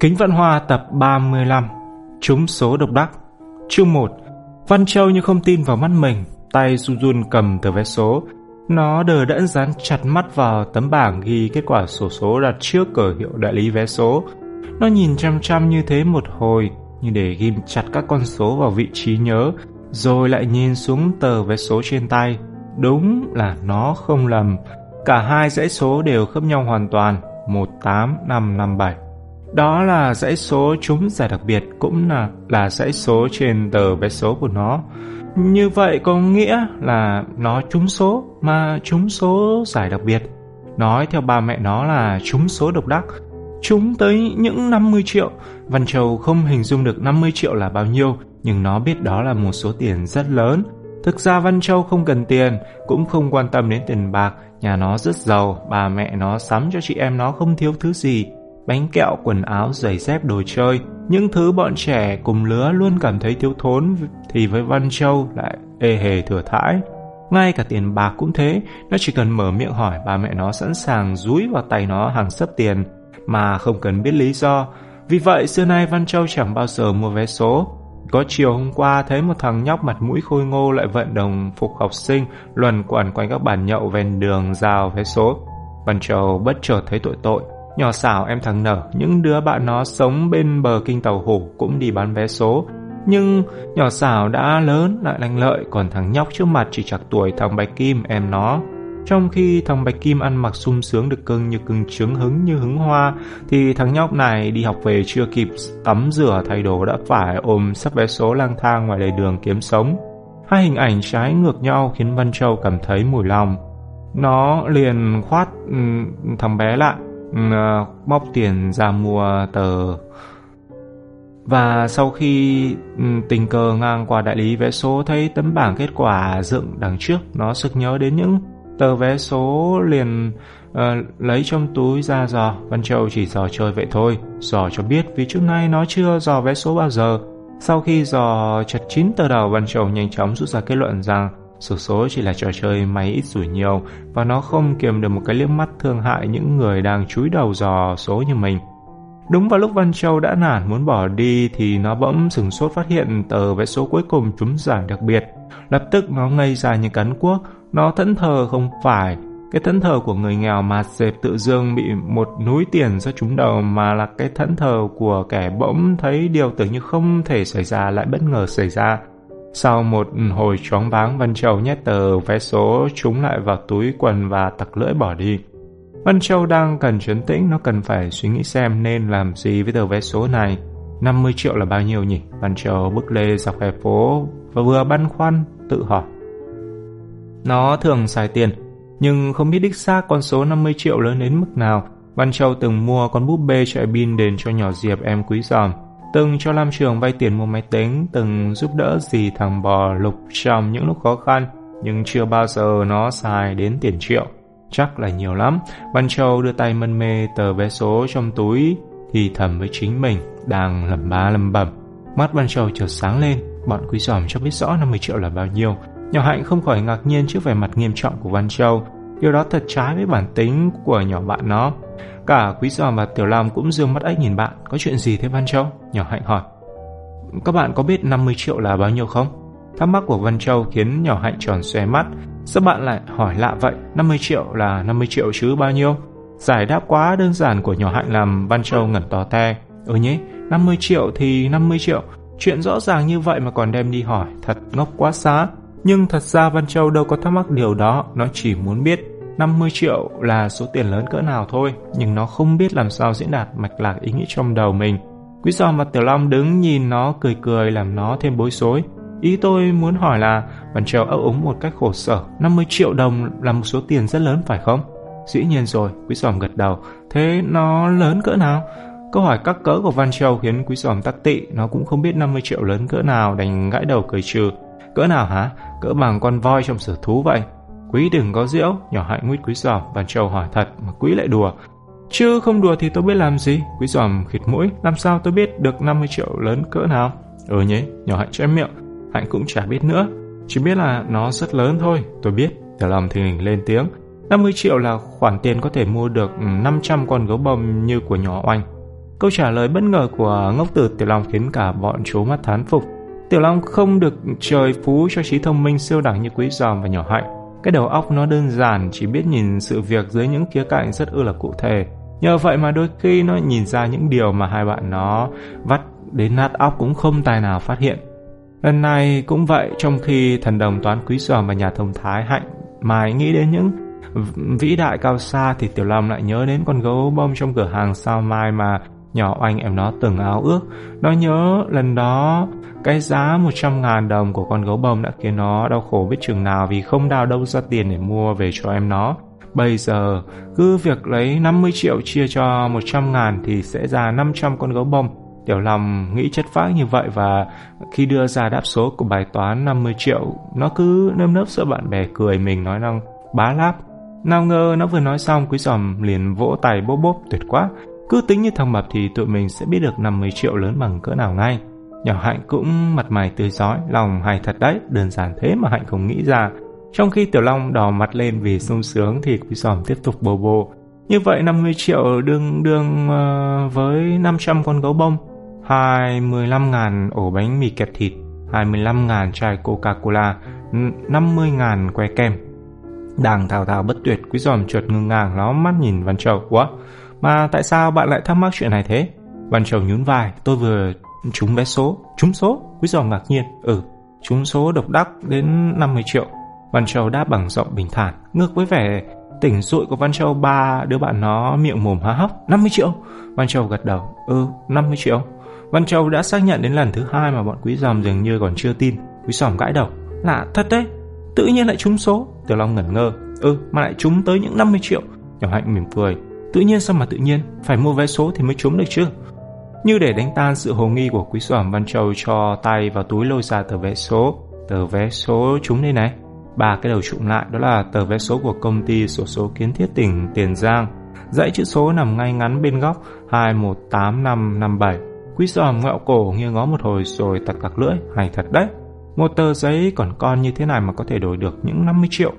Kính Văn Hoa tập 35 Trúng số độc đắc, Chương 1 Văn Châu như không tin vào mắt mình, Tay run run cầm tờ vé số. Nó đờ đẫn dán chặt mắt vào tấm bảng ghi kết quả sổ số đặt trước cờ hiệu đại lý vé số. Nó nhìn chăm chăm như thế một hồi, Như để ghim chặt các con số vào vị trí nhớ, Rồi lại nhìn xuống tờ vé số trên tay. Đúng là nó không lầm, Cả hai dãy số đều khớp nhau hoàn toàn. 18557 đó là dãy số trúng giải đặc biệt cũng là là dãy số trên tờ vé số của nó. Như vậy có nghĩa là nó trúng số mà trúng số giải đặc biệt. Nói theo ba mẹ nó là trúng số độc đắc. Trúng tới những 50 triệu. Văn Châu không hình dung được 50 triệu là bao nhiêu, nhưng nó biết đó là một số tiền rất lớn. Thực ra Văn Châu không cần tiền, cũng không quan tâm đến tiền bạc, nhà nó rất giàu, bà mẹ nó sắm cho chị em nó không thiếu thứ gì bánh kẹo, quần áo, giày dép, đồ chơi, những thứ bọn trẻ cùng lứa luôn cảm thấy thiếu thốn thì với Văn Châu lại ê hề thừa thãi. Ngay cả tiền bạc cũng thế, nó chỉ cần mở miệng hỏi bà mẹ nó sẵn sàng rúi vào tay nó hàng sấp tiền mà không cần biết lý do. Vì vậy xưa nay Văn Châu chẳng bao giờ mua vé số. Có chiều hôm qua thấy một thằng nhóc mặt mũi khôi ngô lại vận đồng phục học sinh luẩn quẩn quanh các bàn nhậu ven đường rào vé số. Văn Châu bất chợt thấy tội tội, Nhỏ xảo em thằng nở, những đứa bạn nó sống bên bờ kinh tàu hủ cũng đi bán vé số. Nhưng nhỏ xảo đã lớn lại lành lợi, còn thằng nhóc trước mặt chỉ chặt tuổi thằng Bạch Kim em nó. Trong khi thằng Bạch Kim ăn mặc sung sướng được cưng như cưng trứng hứng như hứng hoa, thì thằng nhóc này đi học về chưa kịp tắm rửa thay đồ đã phải ôm sắp vé số lang thang ngoài lề đường kiếm sống. Hai hình ảnh trái ngược nhau khiến Văn Châu cảm thấy mùi lòng. Nó liền khoát ừ, thằng bé lại, móc ừ, à, tiền ra mua tờ và sau khi ừ, tình cờ ngang qua đại lý vé số thấy tấm bảng kết quả dựng đằng trước nó sực nhớ đến những tờ vé số liền uh, lấy trong túi ra dò Văn Châu chỉ dò chơi vậy thôi dò cho biết vì trước nay nó chưa dò vé số bao giờ sau khi dò chật chín tờ đầu Văn Châu nhanh chóng rút ra kết luận rằng Sổ số chỉ là trò chơi máy ít rủi nhiều và nó không kiềm được một cái liếc mắt thương hại những người đang chúi đầu dò số như mình. Đúng vào lúc Văn Châu đã nản muốn bỏ đi thì nó bỗng sừng sốt phát hiện tờ vé số cuối cùng trúng giải đặc biệt. Lập tức nó ngây ra như cắn cuốc, nó thẫn thờ không phải cái thẫn thờ của người nghèo mà dẹp tự dương bị một núi tiền do trúng đầu mà là cái thẫn thờ của kẻ bỗng thấy điều tưởng như không thể xảy ra lại bất ngờ xảy ra. Sau một hồi choáng váng, Văn Châu nhét tờ vé số trúng lại vào túi quần và tặc lưỡi bỏ đi. Văn Châu đang cần trấn tĩnh, nó cần phải suy nghĩ xem nên làm gì với tờ vé số này. 50 triệu là bao nhiêu nhỉ? Văn Châu bước lê dọc hè phố và vừa băn khoăn, tự hỏi. Nó thường xài tiền, nhưng không biết đích xác con số 50 triệu lớn đến mức nào. Văn Châu từng mua con búp bê chạy pin đền cho nhỏ Diệp em quý giòm từng cho Lam Trường vay tiền mua máy tính, từng giúp đỡ gì thằng bò lục trong những lúc khó khăn, nhưng chưa bao giờ nó xài đến tiền triệu. Chắc là nhiều lắm. Văn Châu đưa tay mân mê tờ vé số trong túi, thì thầm với chính mình, đang lầm ba lầm bẩm. Mắt Văn Châu chợt sáng lên, bọn quý giòm cho biết rõ 50 triệu là bao nhiêu. Nhỏ Hạnh không khỏi ngạc nhiên trước vẻ mặt nghiêm trọng của Văn Châu. Điều đó thật trái với bản tính của nhỏ bạn nó. Cả Quý Giòn và Tiểu Lam cũng dương mắt ếch nhìn bạn. Có chuyện gì thế Văn Châu? Nhỏ Hạnh hỏi. Các bạn có biết 50 triệu là bao nhiêu không? Thắc mắc của Văn Châu khiến nhỏ Hạnh tròn xoe mắt. Sao bạn lại hỏi lạ vậy? 50 triệu là 50 triệu chứ bao nhiêu? Giải đáp quá đơn giản của nhỏ Hạnh làm Văn Châu ngẩn to te. Ừ nhé, 50 triệu thì 50 triệu. Chuyện rõ ràng như vậy mà còn đem đi hỏi, thật ngốc quá xá. Nhưng thật ra Văn Châu đâu có thắc mắc điều đó, nó chỉ muốn biết 50 triệu là số tiền lớn cỡ nào thôi, nhưng nó không biết làm sao diễn đạt mạch lạc ý nghĩ trong đầu mình. Quý giòm mặt Tiểu Long đứng nhìn nó cười cười làm nó thêm bối rối. Ý tôi muốn hỏi là Văn Châu ấp úng một cách khổ sở 50 triệu đồng là một số tiền rất lớn phải không? Dĩ nhiên rồi, Quý giòm gật đầu. Thế nó lớn cỡ nào? Câu hỏi các cỡ của Văn Châu khiến Quý giòm tắc tị. Nó cũng không biết 50 triệu lớn cỡ nào đành gãi đầu cười trừ. Cỡ nào hả? Cỡ bằng con voi trong sở thú vậy. Quý đừng có diễu, nhỏ hạnh nguyết quý giòm, bàn Châu hỏi thật mà quý lại đùa. Chứ không đùa thì tôi biết làm gì, quý giòm khịt mũi, làm sao tôi biết được 50 triệu lớn cỡ nào. Ừ nhé, nhỏ hạnh che miệng, hạnh cũng chả biết nữa, chỉ biết là nó rất lớn thôi, tôi biết, tiểu lòng thì hình lên tiếng. 50 triệu là khoản tiền có thể mua được ừ, 500 con gấu bông như của nhỏ oanh. Câu trả lời bất ngờ của ngốc tử Tiểu Long khiến cả bọn chú mắt thán phục. Tiểu Long không được trời phú cho trí thông minh siêu đẳng như Quý Giòm và nhỏ hạnh. Cái đầu óc nó đơn giản, chỉ biết nhìn sự việc dưới những khía cạnh rất ư là cụ thể. Nhờ vậy mà đôi khi nó nhìn ra những điều mà hai bạn nó vắt đến nát óc cũng không tài nào phát hiện. Lần này cũng vậy, trong khi thần đồng toán quý giòm và nhà thông thái hạnh mãi nghĩ đến những vĩ đại cao xa thì Tiểu Long lại nhớ đến con gấu bông trong cửa hàng sao mai mà nhỏ anh em nó từng áo ước. Nó nhớ lần đó cái giá 100 ngàn đồng của con gấu bông đã khiến nó đau khổ biết chừng nào vì không đào đâu ra tiền để mua về cho em nó. Bây giờ, cứ việc lấy 50 triệu chia cho 100 ngàn thì sẽ ra 500 con gấu bông. Tiểu Long nghĩ chất phác như vậy và khi đưa ra đáp số của bài toán 50 triệu, nó cứ nơm nớp sợ bạn bè cười mình nói năng bá láp. Nào ngờ nó vừa nói xong quý giòm liền vỗ tay bốp bốp tuyệt quá. Cứ tính như thằng mập thì tụi mình sẽ biết được 50 triệu lớn bằng cỡ nào ngay. Nhỏ Hạnh cũng mặt mày tươi giói, lòng hay thật đấy, đơn giản thế mà Hạnh không nghĩ ra. Trong khi Tiểu Long đỏ mặt lên vì sung sướng thì Quý Giòm tiếp tục bồ bồ. Như vậy 50 triệu đương đương uh, với 500 con gấu bông, 25 ngàn ổ bánh mì kẹp thịt, 25 ngàn chai Coca-Cola, 50 ngàn que kem. Đang thao thao bất tuyệt, Quý Giòm chuột ngưng ngang ló mắt nhìn Văn Châu. quá Mà tại sao bạn lại thắc mắc chuyện này thế? Văn Châu nhún vai, tôi vừa trúng vé số. Trúng số? Quý Giòm ngạc nhiên. Ừ, trúng số độc đắc đến 50 triệu. Văn Châu đáp bằng giọng bình thản, ngược với vẻ tỉnh rụi của Văn Châu ba đứa bạn nó miệng mồm há hốc. 50 triệu? Văn Châu gật đầu. Ừ, 50 triệu. Văn Châu đã xác nhận đến lần thứ hai mà bọn quý giòm dường như còn chưa tin. Quý giòm gãi đầu. Lạ thật đấy, tự nhiên lại trúng số. Tiểu Long ngẩn ngơ. Ừ, mà lại trúng tới những 50 triệu. Nhỏ Hạnh mỉm cười. Tự nhiên sao mà tự nhiên, phải mua vé số thì mới trúng được chứ. Như để đánh tan sự hồ nghi của quý giòm Văn Châu cho tay vào túi lôi ra tờ vé số. Tờ vé số chúng đây này ba cái đầu trụm lại đó là tờ vé số của công ty sổ số kiến thiết tỉnh Tiền Giang. Dãy chữ số nằm ngay ngắn bên góc 218557. Quý giòm ngạo cổ nghiêng ngó một hồi rồi tặc tặc lưỡi, hay thật đấy. Một tờ giấy còn con như thế này mà có thể đổi được những 50 triệu.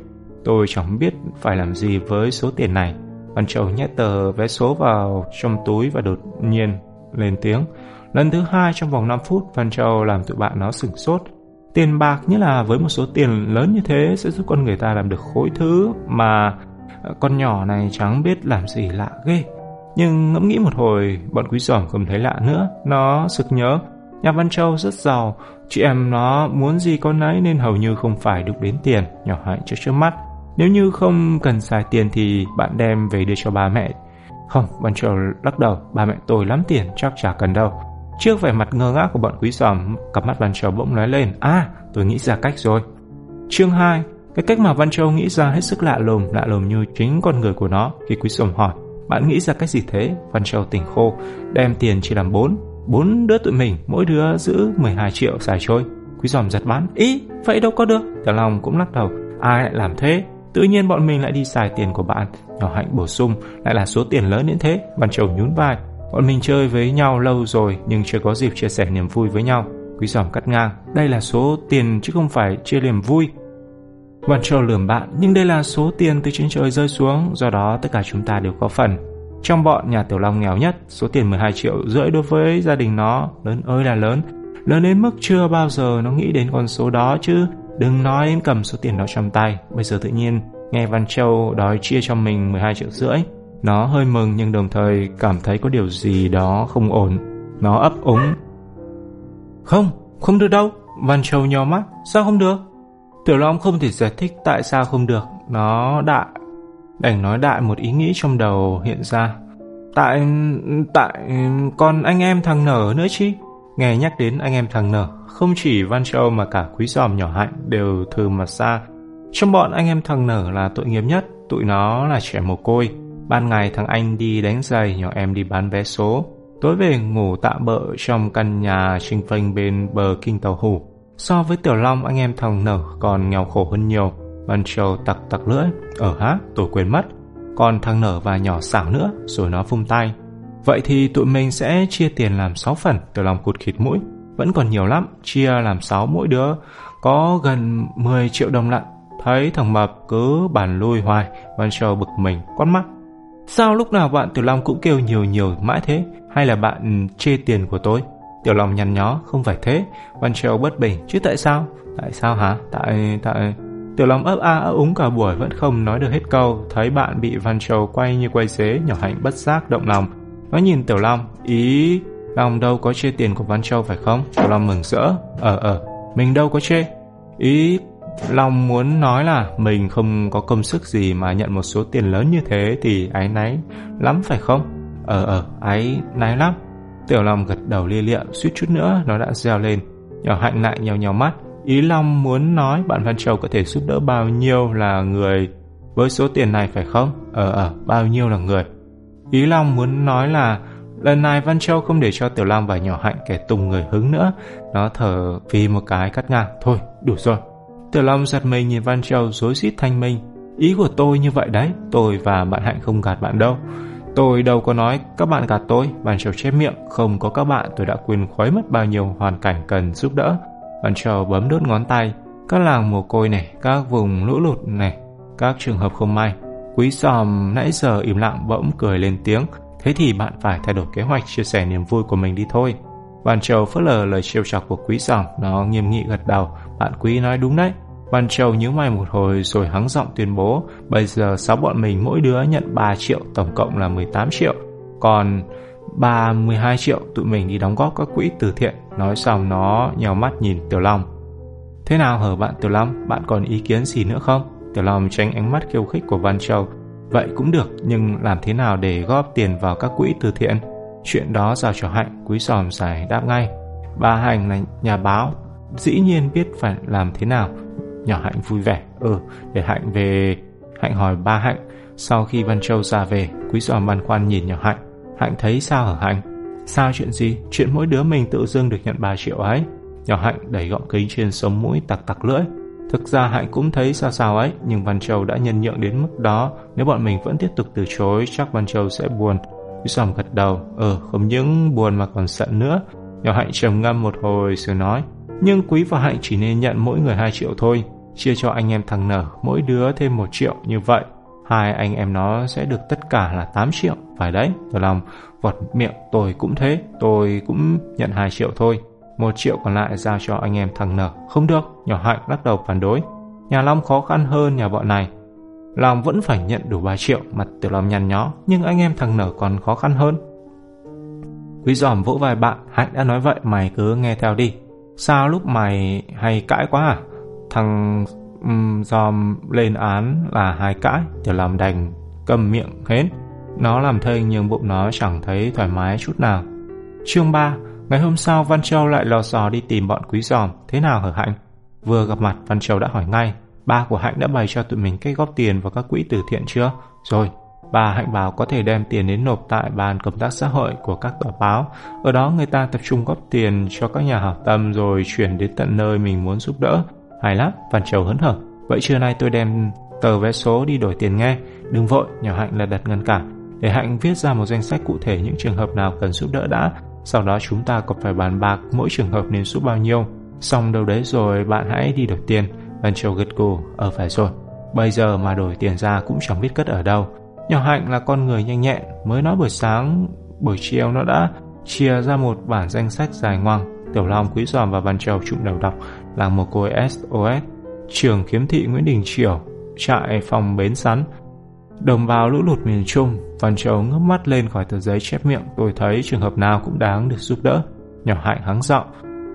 Tôi chẳng biết phải làm gì với số tiền này. Văn Châu nhét tờ vé số vào trong túi và đột nhiên lên tiếng. Lần thứ hai trong vòng 5 phút, Văn Châu làm tụi bạn nó sửng sốt. Tiền bạc như là với một số tiền lớn như thế sẽ giúp con người ta làm được khối thứ mà ờ, con nhỏ này chẳng biết làm gì lạ ghê. Nhưng ngẫm nghĩ một hồi, bọn quý giỏm không thấy lạ nữa. Nó sực nhớ, nhà Văn Châu rất giàu, chị em nó muốn gì con ấy nên hầu như không phải đụng đến tiền. Nhỏ hạnh trước trước mắt. Nếu như không cần xài tiền thì bạn đem về đưa cho ba mẹ. Không, Văn Châu lắc đầu, ba mẹ tôi lắm tiền, chắc chả cần đâu. Trước vẻ mặt ngơ ngác của bọn quý giòm, cặp mắt Văn Châu bỗng lóe lên. À, tôi nghĩ ra cách rồi. Chương 2 Cái cách mà Văn Châu nghĩ ra hết sức lạ lùng, lạ lùng như chính con người của nó. Khi quý giòm hỏi, bạn nghĩ ra cách gì thế? Văn Châu tỉnh khô, đem tiền chỉ làm bốn. Bốn đứa tụi mình, mỗi đứa giữ 12 triệu xài trôi. Quý giòm giật bắn. Ý, vậy đâu có được. Tiểu Long cũng lắc đầu. Ai lại làm thế? Tự nhiên bọn mình lại đi xài tiền của bạn. Nhỏ Hạnh bổ sung, lại là số tiền lớn đến thế. Văn Châu nhún vai. Bọn mình chơi với nhau lâu rồi nhưng chưa có dịp chia sẻ niềm vui với nhau. Quý giòm cắt ngang, đây là số tiền chứ không phải chia niềm vui. Văn Châu lườm bạn, nhưng đây là số tiền từ trên trời rơi xuống, do đó tất cả chúng ta đều có phần. Trong bọn nhà Tiểu Long nghèo nhất, số tiền 12 triệu rưỡi đối với gia đình nó lớn ơi là lớn. Lớn đến mức chưa bao giờ nó nghĩ đến con số đó chứ, đừng nói đến cầm số tiền đó trong tay. Bây giờ tự nhiên nghe Văn Châu đòi chia cho mình 12 triệu rưỡi. Nó hơi mừng nhưng đồng thời cảm thấy có điều gì đó không ổn. Nó ấp úng. Không, không được đâu. Văn Châu nhò mắt. Sao không được? Tiểu Long không thể giải thích tại sao không được. Nó đại. Đành nói đại một ý nghĩ trong đầu hiện ra. Tại... tại... còn anh em thằng nở nữa chi? Nghe nhắc đến anh em thằng nở, không chỉ Văn Châu mà cả quý giòm nhỏ hạnh đều thừ mặt xa. Trong bọn anh em thằng nở là tội nghiệp nhất, tụi nó là trẻ mồ côi. Ban ngày thằng anh đi đánh giày, nhỏ em đi bán vé số. Tối về ngủ tạm bợ trong căn nhà trinh phênh bên bờ kinh tàu hủ. So với Tiểu Long, anh em thằng nở còn nghèo khổ hơn nhiều. Văn Châu tặc tặc lưỡi. Ở há, tôi quên mất. Còn thằng nở và nhỏ xảo nữa, rồi nó phung tay. Vậy thì tụi mình sẽ chia tiền làm 6 phần. Tiểu Long cụt khịt mũi. Vẫn còn nhiều lắm, chia làm 6 mỗi đứa. Có gần 10 triệu đồng lận. Thấy thằng Mập cứ bàn lui hoài, Văn Châu bực mình, quát mắt. Sao lúc nào bạn Tiểu Long cũng kêu nhiều nhiều mãi thế? Hay là bạn chê tiền của tôi? Tiểu Long nhăn nhó, không phải thế. Văn Châu bất bình, chứ tại sao? Tại sao hả? Tại... tại... Tiểu Long ấp a ấp úng cả buổi vẫn không nói được hết câu. Thấy bạn bị Văn Châu quay như quay dế, nhỏ hạnh bất giác động lòng. Nó nhìn Tiểu Long, ý... Long đâu có chê tiền của Văn Châu phải không? Tiểu Long mừng rỡ. Ờ ờ, mình đâu có chê. Ý Long muốn nói là mình không có công sức gì mà nhận một số tiền lớn như thế thì ái náy lắm phải không? Ờ ờ, ái náy lắm. Tiểu Long gật đầu lia lịa, suýt chút nữa nó đã reo lên. Nhỏ hạnh lại nhèo nhèo mắt. Ý Long muốn nói bạn Văn Châu có thể giúp đỡ bao nhiêu là người với số tiền này phải không? Ờ ờ, bao nhiêu là người. Ý Long muốn nói là lần này Văn Châu không để cho Tiểu Long và nhỏ hạnh kẻ tùng người hứng nữa. Nó thở vì một cái cắt ngang. Thôi, đủ rồi. Tiểu Long giật mình nhìn Văn Châu rối rít thanh minh. Ý của tôi như vậy đấy, tôi và bạn Hạnh không gạt bạn đâu. Tôi đâu có nói các bạn gạt tôi, Văn Châu chép miệng, không có các bạn tôi đã quên khuấy mất bao nhiêu hoàn cảnh cần giúp đỡ. Văn Châu bấm đốt ngón tay, các làng mồ côi này, các vùng lũ lụt này, các trường hợp không may. Quý sòm nãy giờ im lặng bỗng cười lên tiếng, thế thì bạn phải thay đổi kế hoạch chia sẻ niềm vui của mình đi thôi. Văn Châu phớt lờ lời trêu chọc của quý sòm, nó nghiêm nghị gật đầu, bạn quý nói đúng đấy. Văn Châu nhíu mày một hồi rồi hắng giọng tuyên bố bây giờ sáu bọn mình mỗi đứa nhận 3 triệu tổng cộng là 18 triệu. Còn 32 triệu tụi mình đi đóng góp các quỹ từ thiện. Nói xong nó nhào mắt nhìn Tiểu Long. Thế nào hở bạn Tiểu Long? Bạn còn ý kiến gì nữa không? Tiểu Long tránh ánh mắt khiêu khích của Văn Châu. Vậy cũng được, nhưng làm thế nào để góp tiền vào các quỹ từ thiện? Chuyện đó giao cho Hạnh, quý sòm giải đáp ngay. Bà hạnh là nhà báo, dĩ nhiên biết phải làm thế nào. Nhỏ Hạnh vui vẻ. Ừ để Hạnh về. Hạnh hỏi ba Hạnh. Sau khi Văn Châu ra về, Quý Sòm băn khoăn nhìn nhỏ Hạnh. Hạnh thấy sao hả Hạnh? Sao chuyện gì? Chuyện mỗi đứa mình tự dưng được nhận 3 triệu ấy. Nhỏ Hạnh đẩy gọng kính trên sống mũi tặc tặc lưỡi. Thực ra Hạnh cũng thấy sao sao ấy, Nhưng Văn Châu đã nhân nhượng đến mức đó. Nếu bọn mình vẫn tiếp tục từ chối, Chắc Văn Châu sẽ buồn. Quý sòm gật đầu. Ờ không những buồn mà còn giận nữa. Nhỏ Hạnh trầm ngâm một hồi rồi nói, Nhưng Quý và Hạnh chỉ nên nhận mỗi người 2 triệu thôi. Chia cho anh em thằng nở, mỗi đứa thêm một triệu như vậy. Hai anh em nó sẽ được tất cả là 8 triệu. Phải đấy tôi lòng. Vọt miệng, tôi cũng thế. Tôi cũng nhận 2 triệu thôi một triệu còn lại giao cho anh em thằng nở không được nhỏ hạnh lắc đầu phản đối. Nhà long khó khăn hơn nhà bọn này. Long vẫn phải nhận đủ 3 triệu mặt tiểu long nhăn nhó nhưng anh em thằng nở còn khó khăn hơn. Quý giòm vỗ vai bạn hạnh đã nói vậy mày cứ nghe theo đi. Sao lúc mày hay cãi quá à? Thằng um, dòm lên án là hai cãi Tiểu long đành cầm miệng hến. Nó làm thênh nhưng bụng nó chẳng thấy thoải mái chút nào. Chương 3 Ngày hôm sau Văn Châu lại lò dò đi tìm bọn quý giòm Thế nào hở Hạnh? Vừa gặp mặt Văn Châu đã hỏi ngay Ba của Hạnh đã bày cho tụi mình cách góp tiền vào các quỹ từ thiện chưa? Rồi, bà Hạnh bảo có thể đem tiền đến nộp tại bàn công tác xã hội của các tờ báo. Ở đó người ta tập trung góp tiền cho các nhà hảo tâm rồi chuyển đến tận nơi mình muốn giúp đỡ. Hay lắm, Văn Châu hớn hở. Vậy trưa nay tôi đem tờ vé số đi đổi tiền nghe. Đừng vội, nhỏ Hạnh là đặt ngăn cản. Để Hạnh viết ra một danh sách cụ thể những trường hợp nào cần giúp đỡ đã. Sau đó chúng ta còn phải bàn bạc mỗi trường hợp nên giúp bao nhiêu. Xong đâu đấy rồi bạn hãy đi đổi tiền. Văn Châu gật gù, ở phải rồi. Bây giờ mà đổi tiền ra cũng chẳng biết cất ở đâu. Nhỏ Hạnh là con người nhanh nhẹn, mới nói buổi sáng, buổi chiều nó đã chia ra một bản danh sách dài ngoằng Tiểu Long, Quý Giòm và Văn Châu trụng đầu đọc là một cô SOS, trường khiếm thị Nguyễn Đình Triều, trại phòng bến sắn. Đồng bào lũ lụt miền Trung, Văn Châu ngước mắt lên khỏi tờ giấy chép miệng, tôi thấy trường hợp nào cũng đáng được giúp đỡ. Nhỏ hạnh hắng giọng,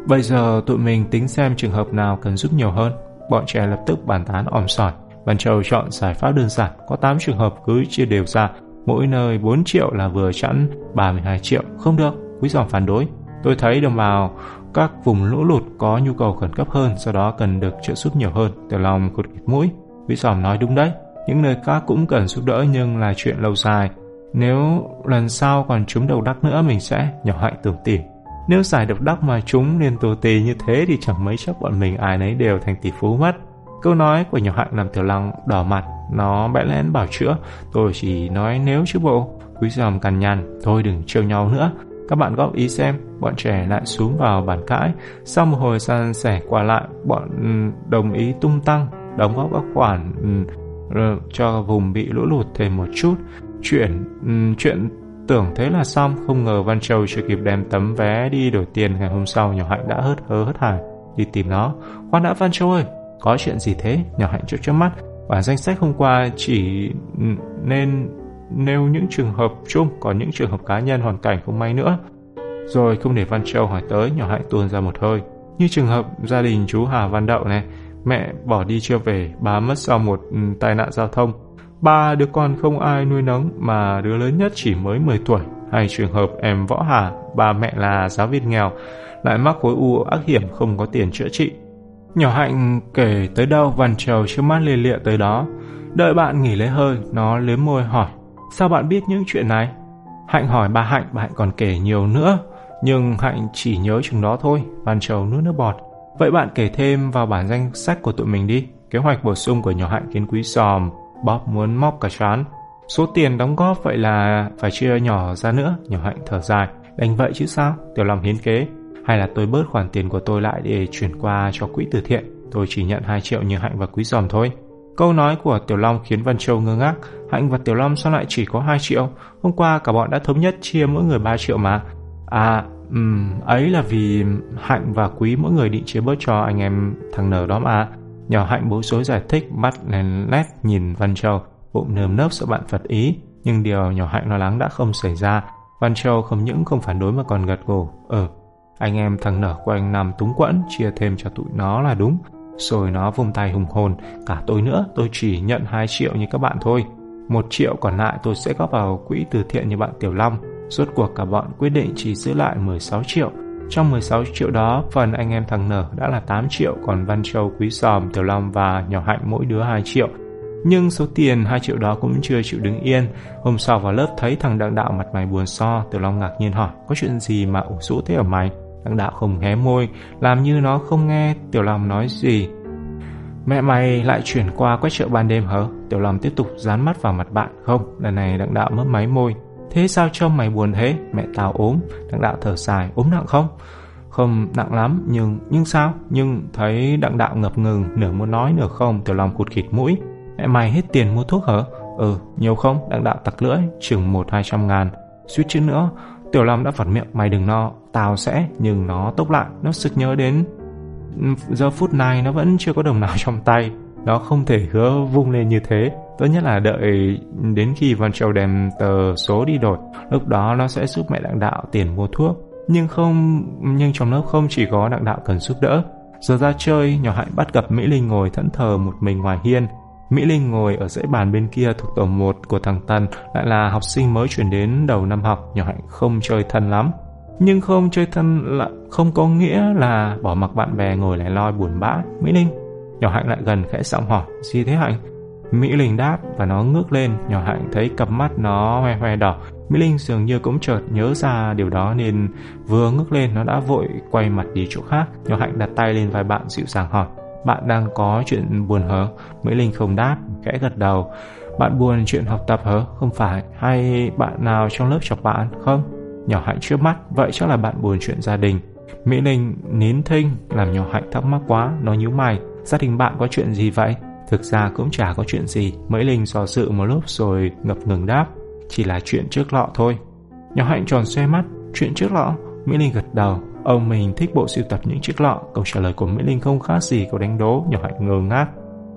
bây giờ tụi mình tính xem trường hợp nào cần giúp nhiều hơn. Bọn trẻ lập tức bàn tán òm sỏi. Văn Châu chọn giải pháp đơn giản, có 8 trường hợp cứ chia đều ra, mỗi nơi 4 triệu là vừa chẵn 32 triệu. Không được, quý giòm phản đối. Tôi thấy đồng bào các vùng lũ lụt có nhu cầu khẩn cấp hơn, do đó cần được trợ giúp nhiều hơn. từ lòng cụt mũi. Vĩ Sòm nói đúng đấy. Những nơi khác cũng cần giúp đỡ nhưng là chuyện lâu dài. Nếu lần sau còn trúng đầu đắc nữa mình sẽ nhỏ hạnh tưởng tỉ. Nếu giải độc đắc mà chúng liên tù tì như thế thì chẳng mấy chốc bọn mình ai nấy đều thành tỷ phú mất. Câu nói của nhỏ hạnh làm Tiểu lăng đỏ mặt, nó bẽ lén bảo chữa. Tôi chỉ nói nếu chứ bộ. Quý giòm cằn nhằn, thôi đừng trêu nhau nữa. Các bạn góp ý xem, bọn trẻ lại xuống vào bàn cãi. Sau một hồi san sẻ qua lại, bọn ừ, đồng ý tung tăng. đóng góp các khoản ừ, cho vùng bị lũ lụt thêm một chút. Chuyện um, chuyện tưởng thế là xong, không ngờ Văn Châu chưa kịp đem tấm vé đi đổi tiền ngày hôm sau nhỏ Hạnh đã hớt hớ hớt hải đi tìm nó. Khoan đã Văn Châu ơi, có chuyện gì thế? Nhỏ Hạnh trước trước mắt, bản danh sách hôm qua chỉ nên nêu những trường hợp chung, còn những trường hợp cá nhân hoàn cảnh không may nữa. Rồi không để Văn Châu hỏi tới, nhỏ Hạnh tuôn ra một hơi. Như trường hợp gia đình chú Hà Văn Đậu này, mẹ bỏ đi chưa về, bà mất sau một ừ, tai nạn giao thông. Ba đứa con không ai nuôi nấng mà đứa lớn nhất chỉ mới 10 tuổi. Hay trường hợp em Võ Hà, bà mẹ là giáo viên nghèo, lại mắc khối u ác hiểm không có tiền chữa trị. Nhỏ Hạnh kể tới đâu Văn trầu trước mắt liên lịa tới đó. Đợi bạn nghỉ lấy hơi, nó liếm môi hỏi, sao bạn biết những chuyện này? Hạnh hỏi bà Hạnh, bà Hạnh còn kể nhiều nữa. Nhưng Hạnh chỉ nhớ chừng đó thôi, Văn Châu nuốt nước bọt. Vậy bạn kể thêm vào bản danh sách của tụi mình đi. Kế hoạch bổ sung của nhỏ Hạnh kiến quý sòm, bob muốn móc cả chán. Số tiền đóng góp vậy là phải chia nhỏ ra nữa, nhỏ Hạnh thở dài. Đành vậy chứ sao, tiểu lòng hiến kế. Hay là tôi bớt khoản tiền của tôi lại để chuyển qua cho quỹ từ thiện. Tôi chỉ nhận 2 triệu như Hạnh và Quý Giòm thôi. Câu nói của Tiểu Long khiến Văn Châu ngơ ngác. Hạnh và Tiểu Long sao lại chỉ có 2 triệu? Hôm qua cả bọn đã thống nhất chia mỗi người 3 triệu mà. À, um, ấy là vì Hạnh và Quý mỗi người định chia bớt cho anh em thằng nở đó mà. Nhỏ Hạnh bối rối giải thích, bắt lên lét nhìn Văn Châu, bụng nơm nớp sợ bạn phật ý. Nhưng điều nhỏ Hạnh lo lắng đã không xảy ra. Văn Châu không những không phản đối mà còn gật gù. Ừ, anh em thằng nở của anh nằm túng quẫn, chia thêm cho tụi nó là đúng. Rồi nó vùng tay hùng hồn, cả tôi nữa, tôi chỉ nhận 2 triệu như các bạn thôi. Một triệu còn lại tôi sẽ góp vào quỹ từ thiện như bạn Tiểu Long. Suốt cuộc cả bọn quyết định chỉ giữ lại 16 triệu. Trong 16 triệu đó, phần anh em thằng nở đã là 8 triệu, còn Văn Châu, Quý Sòm, Tiểu Long và Nhỏ Hạnh mỗi đứa 2 triệu. Nhưng số tiền 2 triệu đó cũng chưa chịu đứng yên. Hôm sau vào lớp thấy thằng Đặng Đạo mặt mày buồn so, Tiểu Long ngạc nhiên hỏi, có chuyện gì mà ủ rũ thế ở mày? Đặng đạo không hé môi, làm như nó không nghe Tiểu Long nói gì. Mẹ mày lại chuyển qua quét chợ ban đêm hả? Tiểu Long tiếp tục dán mắt vào mặt bạn. Không, lần này đặng đạo mất máy môi. Thế sao trông mày buồn thế? Mẹ tao ốm. Đặng đạo thở dài, ốm nặng không? Không nặng lắm, nhưng nhưng sao? Nhưng thấy đặng đạo ngập ngừng, nửa muốn nói nửa không, Tiểu lòng cụt khịt mũi. Mẹ mày hết tiền mua thuốc hả? Ừ, nhiều không? Đặng đạo tặc lưỡi, chừng một hai trăm ngàn. Suýt chữ nữa, Tiểu lòng đã phật miệng mày đừng no, tao sẽ, nhưng nó tốc lại, nó sực nhớ đến giờ phút này nó vẫn chưa có đồng nào trong tay. Nó không thể hứa vung lên như thế. Tốt nhất là đợi đến khi Văn Châu đem tờ số đi đổi. Lúc đó nó sẽ giúp mẹ đặng đạo tiền mua thuốc. Nhưng không, nhưng trong lớp không chỉ có đặng đạo cần giúp đỡ. Giờ ra chơi, nhỏ hạnh bắt gặp Mỹ Linh ngồi thẫn thờ một mình ngoài hiên. Mỹ Linh ngồi ở dãy bàn bên kia thuộc tổ 1 của thằng Tân lại là học sinh mới chuyển đến đầu năm học, nhỏ hạnh không chơi thân lắm. Nhưng không chơi thân là không có nghĩa là bỏ mặc bạn bè ngồi lẻ loi buồn bã. Mỹ Linh, nhỏ hạnh lại gần khẽ giọng hỏi, gì thế hạnh? Mỹ Linh đáp và nó ngước lên, nhỏ hạnh thấy cặp mắt nó hoe hoe đỏ. Mỹ Linh dường như cũng chợt nhớ ra điều đó nên vừa ngước lên nó đã vội quay mặt đi chỗ khác. Nhỏ hạnh đặt tay lên vai bạn dịu dàng hỏi, bạn đang có chuyện buồn hớ? Mỹ Linh không đáp, khẽ gật đầu. Bạn buồn chuyện học tập hả? Không phải. Hay bạn nào trong lớp chọc bạn? Không. Nhỏ Hạnh trước mắt, vậy chắc là bạn buồn chuyện gia đình. Mỹ Linh nín thinh, làm nhỏ Hạnh thắc mắc quá, nó nhíu mày. Gia đình bạn có chuyện gì vậy? Thực ra cũng chả có chuyện gì. Mỹ Linh dò dự một lúc rồi ngập ngừng đáp. Chỉ là chuyện trước lọ thôi. Nhỏ Hạnh tròn xoe mắt. Chuyện trước lọ? Mỹ Linh gật đầu. Ông mình thích bộ sưu tập những chiếc lọ. Câu trả lời của Mỹ Linh không khác gì câu đánh đố. Nhỏ Hạnh ngơ ngác.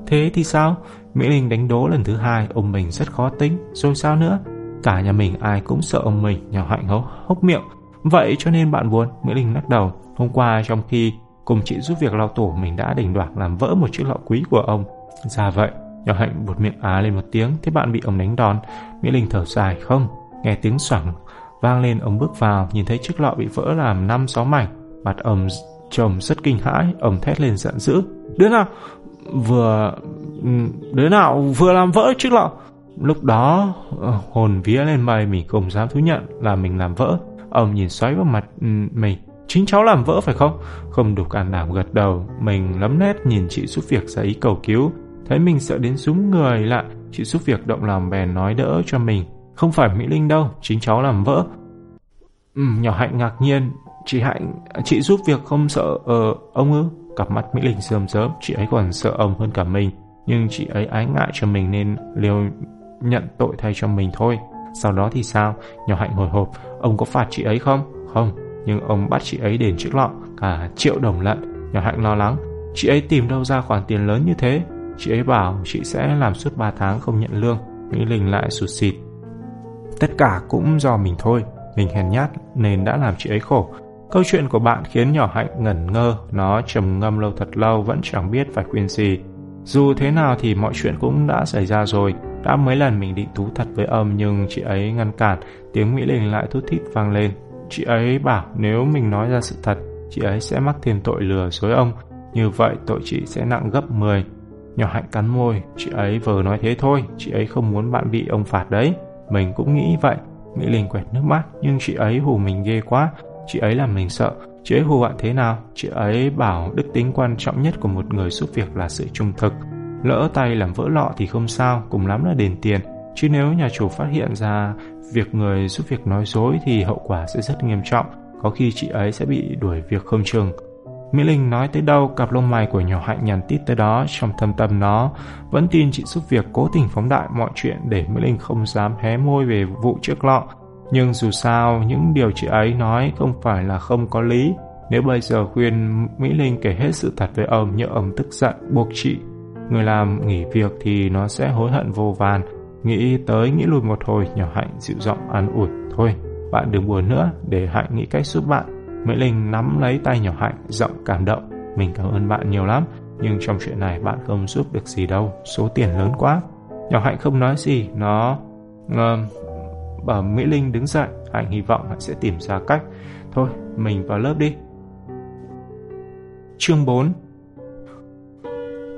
Thế thì sao? Mỹ Linh đánh đố lần thứ hai. Ông mình rất khó tính. Rồi sao nữa? Cả nhà mình ai cũng sợ ông mình. Nhỏ Hạnh hốc, hốc miệng. Vậy cho nên bạn buồn. Mỹ Linh lắc đầu. Hôm qua trong khi cùng chị giúp việc lau tủ mình đã đỉnh đoạt làm vỡ một chiếc lọ quý của ông. Ra vậy. Nhỏ Hạnh buột miệng á lên một tiếng. Thế bạn bị ông đánh đòn. Mỹ Linh thở dài. Không. Nghe tiếng xoảng Vang lên ông bước vào, nhìn thấy chiếc lọ bị vỡ làm năm sáu mảnh. Mặt ông chồng rất kinh hãi, ông thét lên giận dữ. Đứa nào vừa... Ừ, đứa nào vừa làm vỡ chiếc lọ? Lúc đó, ờ, hồn vía lên mây mình không dám thú nhận là mình làm vỡ. Ông nhìn xoáy vào mặt ừ, mình. Chính cháu làm vỡ phải không? Không đủ can đảm gật đầu. Mình lấm nét nhìn chị giúp việc ra ý cầu cứu. Thấy mình sợ đến súng người lại. Chị giúp việc động lòng bèn nói đỡ cho mình. Không phải Mỹ Linh đâu, chính cháu làm vỡ. Ừ, nhỏ Hạnh ngạc nhiên, chị Hạnh, chị giúp việc không sợ ờ, ông ư? Cặp mắt Mỹ Linh rơm rớm, chị ấy còn sợ ông hơn cả mình. nhưng chị ấy ái ngại cho mình nên liều nhận tội thay cho mình thôi. Sau đó thì sao? Nhỏ hạnh hồi hộp, ông có phạt chị ấy không? Không, nhưng ông bắt chị ấy đền chiếc lọ, cả triệu đồng lận. Nhỏ hạnh lo lắng, chị ấy tìm đâu ra khoản tiền lớn như thế? Chị ấy bảo chị sẽ làm suốt 3 tháng không nhận lương. Mỹ Linh lại sụt xịt. Tất cả cũng do mình thôi. Mình hèn nhát nên đã làm chị ấy khổ. Câu chuyện của bạn khiến nhỏ hạnh ngẩn ngơ, nó trầm ngâm lâu thật lâu vẫn chẳng biết phải khuyên gì. Dù thế nào thì mọi chuyện cũng đã xảy ra rồi, đã mấy lần mình định thú thật với ông nhưng chị ấy ngăn cản, tiếng Mỹ Linh lại thút thít vang lên. Chị ấy bảo nếu mình nói ra sự thật, chị ấy sẽ mắc thêm tội lừa dối ông, như vậy tội chị sẽ nặng gấp 10. Nhỏ hạnh cắn môi, chị ấy vừa nói thế thôi, chị ấy không muốn bạn bị ông phạt đấy. Mình cũng nghĩ vậy. Mỹ Linh quẹt nước mắt, nhưng chị ấy hù mình ghê quá. Chị ấy làm mình sợ. Chị ấy hù bạn thế nào? Chị ấy bảo đức tính quan trọng nhất của một người giúp việc là sự trung thực. Lỡ tay làm vỡ lọ thì không sao, cùng lắm là đền tiền. Chứ nếu nhà chủ phát hiện ra việc người giúp việc nói dối thì hậu quả sẽ rất nghiêm trọng. Có khi chị ấy sẽ bị đuổi việc không chừng. Mỹ Linh nói tới đâu cặp lông mày của nhỏ hạnh nhàn tít tới đó trong thâm tâm nó vẫn tin chị giúp việc cố tình phóng đại mọi chuyện để Mỹ Linh không dám hé môi về vụ trước lọ. Nhưng dù sao, những điều chị ấy nói không phải là không có lý. Nếu bây giờ khuyên Mỹ Linh kể hết sự thật với ông nhỡ ông tức giận buộc chị người làm nghỉ việc thì nó sẽ hối hận vô vàn. Nghĩ tới nghĩ lùi một hồi, nhỏ Hạnh dịu giọng an ủi. Thôi, bạn đừng buồn nữa, để Hạnh nghĩ cách giúp bạn. Mỹ Linh nắm lấy tay nhỏ Hạnh, giọng cảm động. Mình cảm ơn bạn nhiều lắm, nhưng trong chuyện này bạn không giúp được gì đâu, số tiền lớn quá. Nhỏ Hạnh không nói gì, nó... Uh, bảo Mỹ Linh đứng dậy, Hạnh hy vọng Hạnh sẽ tìm ra cách. Thôi, mình vào lớp đi. Chương 4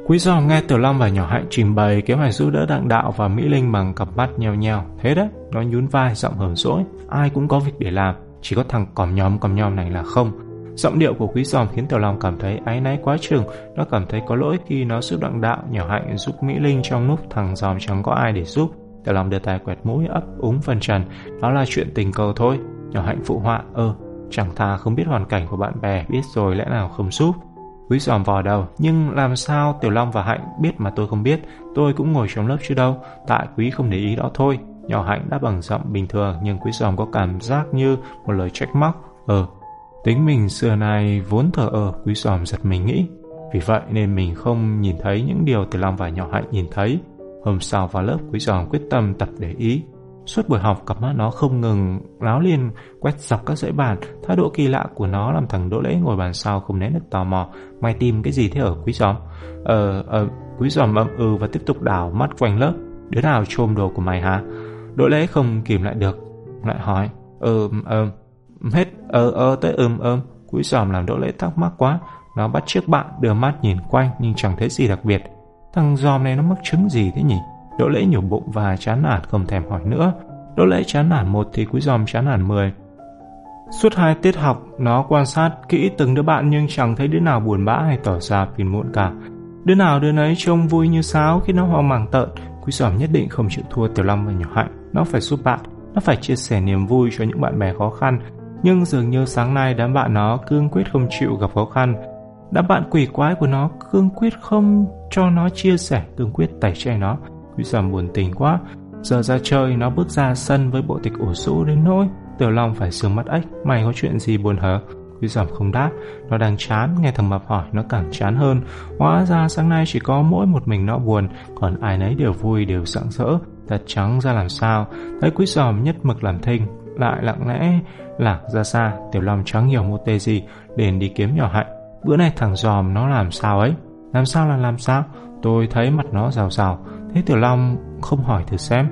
Quý do nghe Tiểu Long và Nhỏ Hạnh trình bày kế hoạch giúp đỡ Đặng Đạo và Mỹ Linh bằng cặp mắt nheo nheo. Thế đấy, nó nhún vai giọng hờn dỗi. Ai cũng có việc để làm, chỉ có thằng còm nhom còm nhom này là không. Giọng điệu của quý giòm khiến Tiểu Long cảm thấy áy náy quá chừng. Nó cảm thấy có lỗi khi nó giúp Đặng Đạo, Nhỏ Hạnh giúp Mỹ Linh trong lúc thằng giòm chẳng có ai để giúp. Tiểu Long đưa tay quẹt mũi ấp úng phần trần. Đó là chuyện tình cờ thôi. Nhỏ Hạnh phụ họa, ơ, chẳng thà không biết hoàn cảnh của bạn bè, biết rồi lẽ nào không giúp. Quý giòm vò đầu, nhưng làm sao Tiểu Long và Hạnh biết mà tôi không biết, tôi cũng ngồi trong lớp chứ đâu, tại quý không để ý đó thôi. Nhỏ Hạnh đáp bằng giọng bình thường nhưng quý giòm có cảm giác như một lời trách móc. Ờ, tính mình xưa nay vốn thờ ở quý giòm giật mình nghĩ. Vì vậy nên mình không nhìn thấy những điều Từ Long và nhỏ Hạnh nhìn thấy. Hôm sau vào lớp quý giòm quyết tâm tập để ý. Suốt buổi học, cặp mắt nó không ngừng láo liên, quét dọc các dãy bàn. Thái độ kỳ lạ của nó làm thằng Đỗ Lễ ngồi bàn sau không nén được tò mò. Mày tìm cái gì thế ở quý giòm? Ờ, ờ, quý giòm âm ừ và tiếp tục đảo mắt quanh lớp. Đứa nào trôm đồ của mày hả? Đỗ Lễ không kìm lại được. Lại hỏi, ờ, ờ, hết, ờ, ờ, tới ừm ơm. Quý giòm làm Đỗ Lễ thắc mắc quá. Nó bắt chiếc bạn, đưa mắt nhìn quanh nhưng chẳng thấy gì đặc biệt. Thằng giòm này nó mắc chứng gì thế nhỉ? Đỗ lễ nhủ bụng và chán nản không thèm hỏi nữa. Đỗ lễ chán nản một thì quý giòm chán nản mười. Suốt hai tiết học, nó quan sát kỹ từng đứa bạn nhưng chẳng thấy đứa nào buồn bã hay tỏ ra phiền muộn cả. Đứa nào đứa nấy trông vui như sáo khi nó hoang mang tợn. Quý giòm nhất định không chịu thua Tiểu Long và Nhỏ Hạnh. Nó phải giúp bạn, nó phải chia sẻ niềm vui cho những bạn bè khó khăn. Nhưng dường như sáng nay đám bạn nó cương quyết không chịu gặp khó khăn. Đám bạn quỷ quái của nó cương quyết không cho nó chia sẻ, cương quyết tẩy chay nó. Quý giòm buồn tình quá Giờ ra chơi nó bước ra sân với bộ tịch ủ sũ đến nỗi Tiểu Long phải sương mắt ếch Mày có chuyện gì buồn hở Quý giòm không đáp Nó đang chán Nghe thằng Mập hỏi nó càng chán hơn Hóa ra sáng nay chỉ có mỗi một mình nó buồn Còn ai nấy đều vui đều sẵn sỡ ta trắng ra làm sao, Thấy quý giòm nhất mực làm thinh, Lại lặng lẽ lạc ra xa. Tiểu Long chẳng hiểu một tê gì liền đi kiếm nhỏ hạnh. Bữa nay thằng giòm nó làm sao ấy? Làm sao là làm sao? Tôi thấy mặt nó rào rào. Thế Tiểu Long không hỏi thử xem.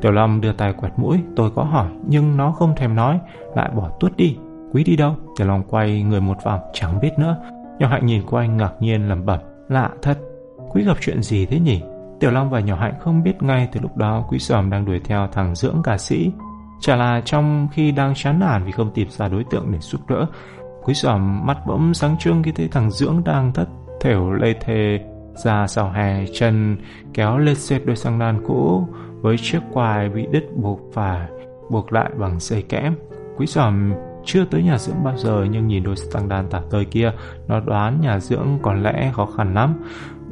Tiểu Long đưa tay quẹt mũi, Tôi có hỏi, nhưng nó không thèm nói, Lại bỏ tuốt đi. Quý đi đâu? Tiểu Long quay người một vòng, chẳng biết nữa. Nhỏ Hạnh nhìn quanh ngạc nhiên lẩm bẩm, Lạ thật. Quý gặp chuyện gì thế nhỉ? Tiểu Long và nhỏ Hạnh không biết ngay từ lúc đó Quý Sòm đang đuổi theo thằng dưỡng ca sĩ. Chả là trong khi đang chán nản vì không tìm ra đối tượng để giúp đỡ Quý Sòm mắt bỗng sáng trưng khi thấy thằng dưỡng đang thất thểu lê thề ra sau hè chân kéo lên xếp đôi xăng đan cũ với chiếc quai bị đứt buộc phải buộc lại bằng dây kẽm. Quý Sòm chưa tới nhà dưỡng bao giờ nhưng nhìn đôi xăng đan tả tơi kia, nó đoán nhà dưỡng có lẽ khó khăn lắm.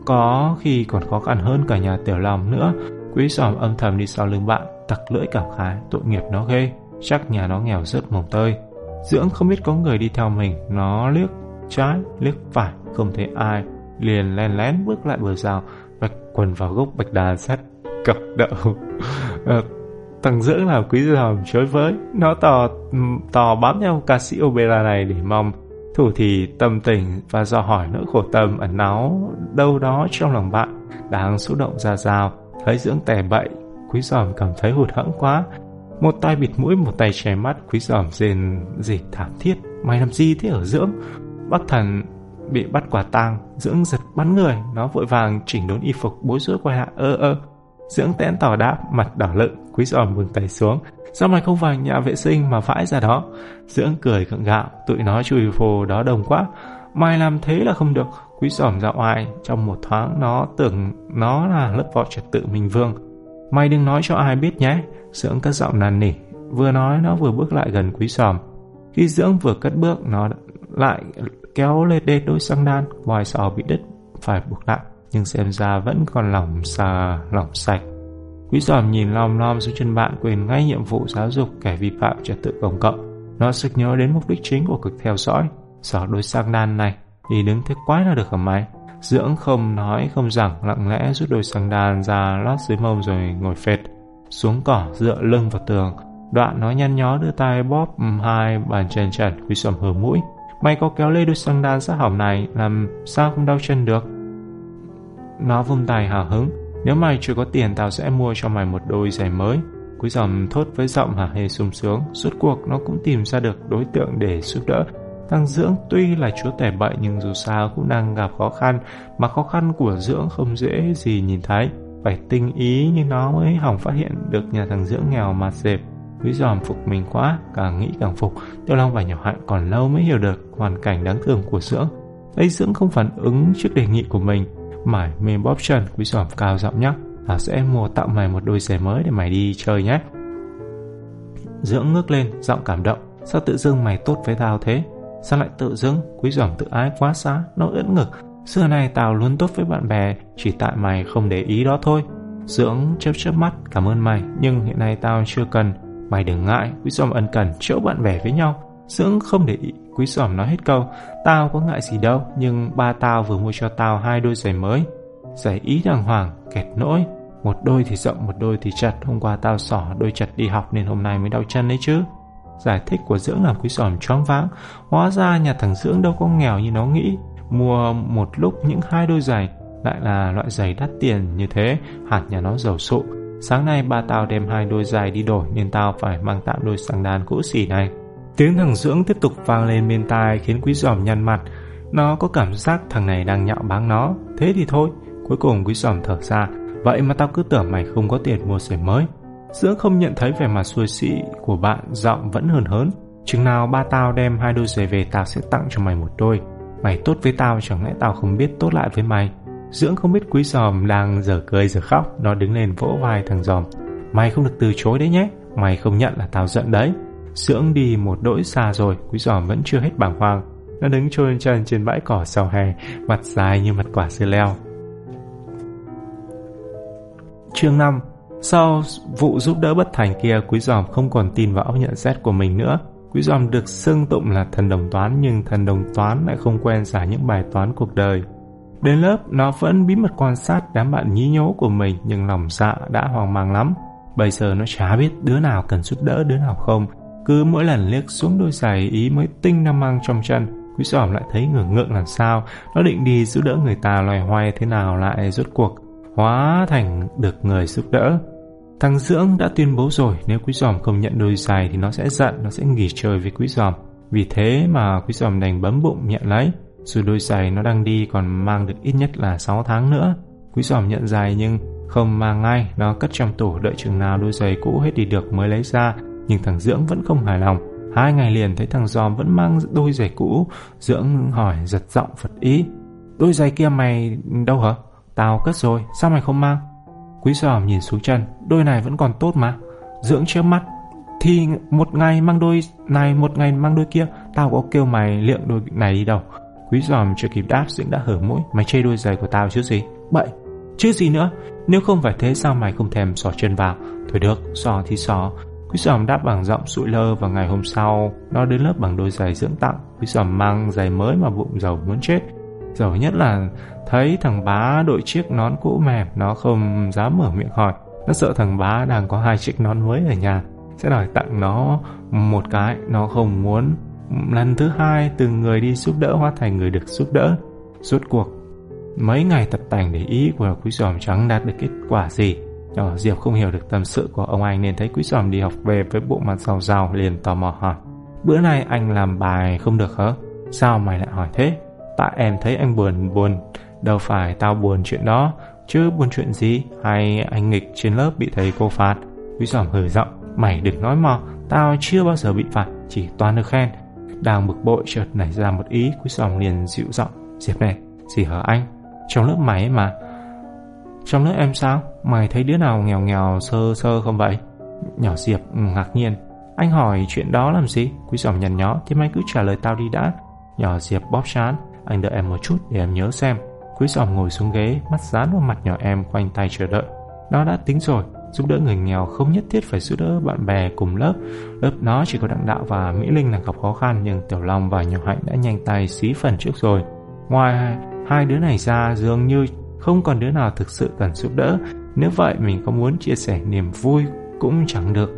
Có khi còn khó khăn hơn cả nhà tiểu lòng nữa. Quý giòm âm thầm đi sau lưng bạn, Tặc lưỡi cảm khái, tội nghiệp nó ghê. Chắc nhà nó nghèo rất mồng tơi. Dưỡng không biết có người đi theo mình, Nó liếc trái, liếc phải, Không thấy ai. Liền len lén bước lại bờ rào, Vạch quần vào gốc bạch đà sắt Cặp đậu. Ờ, thằng Dưỡng là quý giòm chối với. Nó tò tò bám theo ca sĩ opera này để mong Thủ thì tâm tình và do hỏi nỗi khổ tâm ẩn náu đâu đó trong lòng bạn đang xúc động ra rào thấy dưỡng tè bậy, quý giòm cảm thấy hụt hẫng quá. Một tay bịt mũi, một tay che mắt, quý giòm rên gì thảm thiết. Mày làm gì thế ở dưỡng? Bắc thần bị bắt quả tang, dưỡng giật bắn người. Nó vội vàng chỉnh đốn y phục bối rối quay lại. Ơ ơ, dưỡng tẽn tỏ đáp, mặt đỏ lựng, quý giòm buông tay xuống sao mày không vào nhà vệ sinh mà vãi ra đó? Dưỡng cười gượng gạo tụi nó chui phồ đó đồng quá. Mày làm thế là không được. Quý sòm ra ai? Trong một thoáng, nó tưởng nó là lớp vỏ trật tự minh vương. Mày đừng nói cho ai biết nhé. Dưỡng cất giọng năn nỉ. Vừa nói, nó vừa bước lại gần quý sòm. khi dưỡng vừa cất bước, nó lại kéo lên đê đôi xăng đan. Ngoài sò bị đứt, phải buộc lại. Nhưng xem ra vẫn còn lỏng xà lỏng sạch quý giòm nhìn lom lom xuống chân bạn quên ngay nhiệm vụ giáo dục kẻ vi phạm trật tự công cộng. Nó sực nhớ đến mục đích chính của cực theo dõi. Sỏ đôi sang đan này thì đứng thế quái là được hả mày? Dưỡng không nói không rằng, lặng lẽ rút đôi sang đan ra lót dưới mông rồi ngồi phệt. Xuống cỏ, dựa lưng vào tường. Đoạn nó nhăn nhó đưa tay bóp ừ, hai bàn chân trần quý giòm hờ mũi. Mày có kéo lê đôi xăng đan sát hỏng này, Làm sao không đau chân được? Nó vung tay hào hứng. Nếu mày chưa có tiền tao sẽ mua cho mày một đôi giày mới Quý dòm thốt với giọng hả hê sung sướng Suốt cuộc nó cũng tìm ra được đối tượng để giúp đỡ Thằng Dưỡng tuy là chúa tể bậy nhưng dù sao cũng đang gặp khó khăn Mà khó khăn của Dưỡng không dễ gì nhìn thấy Phải tinh ý nhưng nó mới hỏng phát hiện được nhà thằng Dưỡng nghèo mà dẹp Quý giòm phục mình quá, càng nghĩ càng phục. Tiêu Long và nhỏ hạnh còn lâu mới hiểu được hoàn cảnh đáng thương của Dưỡng. Thấy Dưỡng không phản ứng trước đề nghị của mình. Mải mê bóp chân, quý giỏm cao giọng nhắc. Tao à, sẽ mua tặng mày một đôi giày mới để mày đi chơi nhé. Dưỡng ngước lên, giọng cảm động. Sao tự dưng mày tốt với tao thế? Sao lại tự dưng? Quý giỏm tự ái quá xá, nó ưỡn ngực. Xưa này tao luôn tốt với bạn bè, chỉ tại mày không để ý đó thôi. Dưỡng chớp chớp mắt, cảm ơn mày, nhưng hiện nay tao chưa cần. Mày đừng ngại, Quý Giòm ân cần chỗ bạn bè với nhau. Dưỡng không để ý, Quý sỏm nói hết câu. Tao có ngại gì đâu, nhưng ba tao vừa mua cho tao hai đôi giày mới. Giày ý đàng hoàng, kẹt nỗi. Một đôi thì rộng, một đôi thì chặt. Hôm qua tao xỏ đôi chặt đi học nên hôm nay mới đau chân đấy chứ. Giải thích của Dưỡng làm Quý Giòm choáng váng. Hóa ra nhà thằng Dưỡng đâu có nghèo như nó nghĩ. Mua một lúc những hai đôi giày lại là loại giày đắt tiền như thế, hạt nhà nó giàu sụ Sáng nay ba tao đem hai đôi giày đi đổi nên tao phải mang tạm đôi sang đàn cũ xỉ này. Tiếng thằng Dưỡng tiếp tục vang lên bên tai khiến quý giòm nhăn mặt. Nó có cảm giác thằng này đang nhạo báng nó. Thế thì thôi. Cuối cùng quý giòm thở ra. Vậy mà tao cứ tưởng mày không có tiền mua giày mới. Dưỡng không nhận thấy vẻ mặt xuôi xị của bạn, giọng vẫn hờn hớn. Chừng nào ba tao đem hai đôi giày về, tao sẽ tặng cho mày một đôi. Mày tốt với tao, chẳng lẽ tao không biết tốt lại với mày. Dưỡng không biết quý giòm đang giờ cười giờ khóc Nó đứng lên vỗ vai thằng giòm Mày không được từ chối đấy nhé Mày không nhận là tao giận đấy Dưỡng đi một đỗi xa rồi Quý giòm vẫn chưa hết bàng hoàng. Nó đứng trôi chân trên bãi cỏ sau hè Mặt dài như mặt quả dưa leo. Chương 5 Sau vụ giúp đỡ bất thành kia Quý giòm không còn tin vào óc nhận xét của mình nữa. Quý giòm được xưng tụng là thần đồng toán Nhưng thần đồng toán lại không quen giải những bài toán cuộc đời. Đến lớp, nó vẫn bí mật quan sát đám bạn nhí nhố của mình nhưng lòng dạ đã hoang mang lắm. Bây giờ nó chả biết đứa nào cần giúp đỡ đứa nào không. Cứ mỗi lần liếc xuống đôi giày ý mới tinh đang mang trong chân, quý giòm lại thấy ngưỡng ngượng làm sao. Nó định đi giúp đỡ người ta loài hoay thế nào lại rốt cuộc, hóa thành được người giúp đỡ. Thằng Dưỡng đã tuyên bố rồi nếu quý giòm không nhận đôi giày thì nó sẽ giận, nó sẽ nghỉ chơi với quý giòm. Vì thế mà quý giòm đành bấm bụng nhận lấy. Dù đôi giày nó đang đi còn mang được ít nhất là 6 tháng nữa. Quý giòm nhận giày nhưng không mang ngay, nó cất trong tủ đợi chừng nào đôi giày cũ hết đi được mới lấy ra. Nhưng thằng Dưỡng vẫn không hài lòng. Hai ngày liền thấy thằng giòm vẫn mang đôi giày cũ. Dưỡng hỏi giật giọng phật ý. Đôi giày kia mày đâu hả? Tao cất rồi, sao mày không mang? Quý giòm nhìn xuống chân, đôi này vẫn còn tốt mà. Dưỡng chớp mắt, thì một ngày mang đôi này, một ngày mang đôi kia, tao có kêu mày liệu đôi này đi đâu. Quý giòm chưa kịp đáp dưỡng đã hở mũi Mày chê đôi giày của tao chứ gì bậy chứ gì nữa nếu không phải thế sao mày không thèm xỏ chân vào thôi được xỏ thì xỏ quý sòm đáp bằng giọng sụi lơ và ngày hôm sau, nó đến lớp bằng đôi giày dưỡng tặng. Quý sòm mang giày mới mà bụng giàu muốn chết. Giàu nhất là thấy thằng bá đội chiếc nón cũ mềm, nó không dám mở miệng hỏi. Nó sợ thằng bá đang có hai chiếc nón mới ở nhà. Sẽ đòi tặng nó một cái, nó không muốn. Lần thứ hai, từng người đi giúp đỡ, hóa thành người được giúp đỡ. Rốt cuộc, mấy ngày tập tành để ý của quý giòm trắng đạt được kết quả gì nhỏ diệp không hiểu được tâm sự của ông anh nên thấy quý giòm đi học về với bộ mặt giàu giàu liền tò mò hỏi. Bữa nay anh làm bài không được hả? Sao mày lại hỏi thế? Tại em thấy anh buồn buồn. Đâu phải tao buồn chuyện đó. Chứ buồn chuyện gì? Hay anh nghịch trên lớp bị thầy cô phạt? Quý giòm hử giọng. Mày đừng nói mò. Tao chưa bao giờ bị phạt chỉ toàn được khen. Đang bực bội chợt nảy ra một ý Quý Giòm liền dịu giọng. Diệp này, gì hả anh? Trong lớp mày mà. Trong lớp em sao? Mày thấy đứa nào nghèo nghèo, sơ sơ không vậy? Nhỏ Diệp ngạc nhiên Anh hỏi chuyện đó làm gì? Quý sòng nhằn nhó, Thế mày cứ trả lời tao đi đã Nhỏ Diệp bóp chán Anh đợi em một chút để em nhớ xem Quý sòng ngồi xuống ghế, Mắt dán vào mặt nhỏ em quanh tay chờ đợi Nó đã tính rồi, giúp đỡ người nghèo không nhất thiết phải giúp đỡ bạn bè cùng lớp. Lớp nó chỉ có Đặng Đạo và Mỹ Linh là gặp khó khăn, nhưng Tiểu Long và Nhỏ Hạnh đã nhanh tay xí phần trước rồi. Ngoài hai đứa này ra, dường như không còn đứa nào thực sự cần giúp đỡ. Nếu vậy mình có muốn chia sẻ niềm vui cũng chẳng được.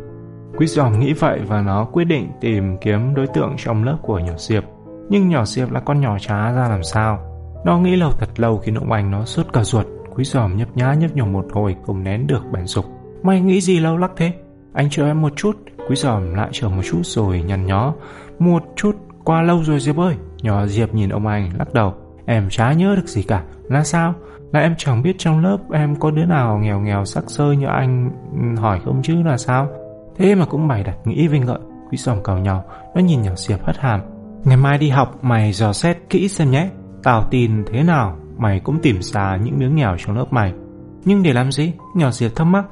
Quý giòm nghĩ vậy và nó quyết định tìm kiếm đối tượng trong lớp của nhỏ Diệp. Nhưng nhỏ Diệp là con nhỏ trá ra làm sao? Nó nghĩ lâu thật lâu khi ông anh nó suốt cả ruột. Quý giòm nhấp nhá nhấp nhổm một hồi không nén được bản dục. Mày nghĩ gì lâu lắc thế? Anh chờ em một chút. Quý giòm lại chờ một chút rồi nhăn nhó. Một chút, qua lâu rồi Diệp ơi. Nhỏ Diệp nhìn ông anh lắc đầu. Em chả nhớ được gì cả. Là sao? Là em chẳng biết trong lớp em có đứa nào nghèo nghèo, sắc sơ như anh ừ, hỏi không chứ là sao? Thế mà cũng mày đặt nghĩ vinh ngợi Quý sòng cào nhau. Nó nhìn nhỏ Diệp hất hàm. Ngày mai đi học, mày dò xét kỹ xem nhé. Tao tin thế nào, mày cũng tìm ra những đứa nghèo trong lớp mày. Nhưng để làm gì? Nhỏ Diệp thắc mắc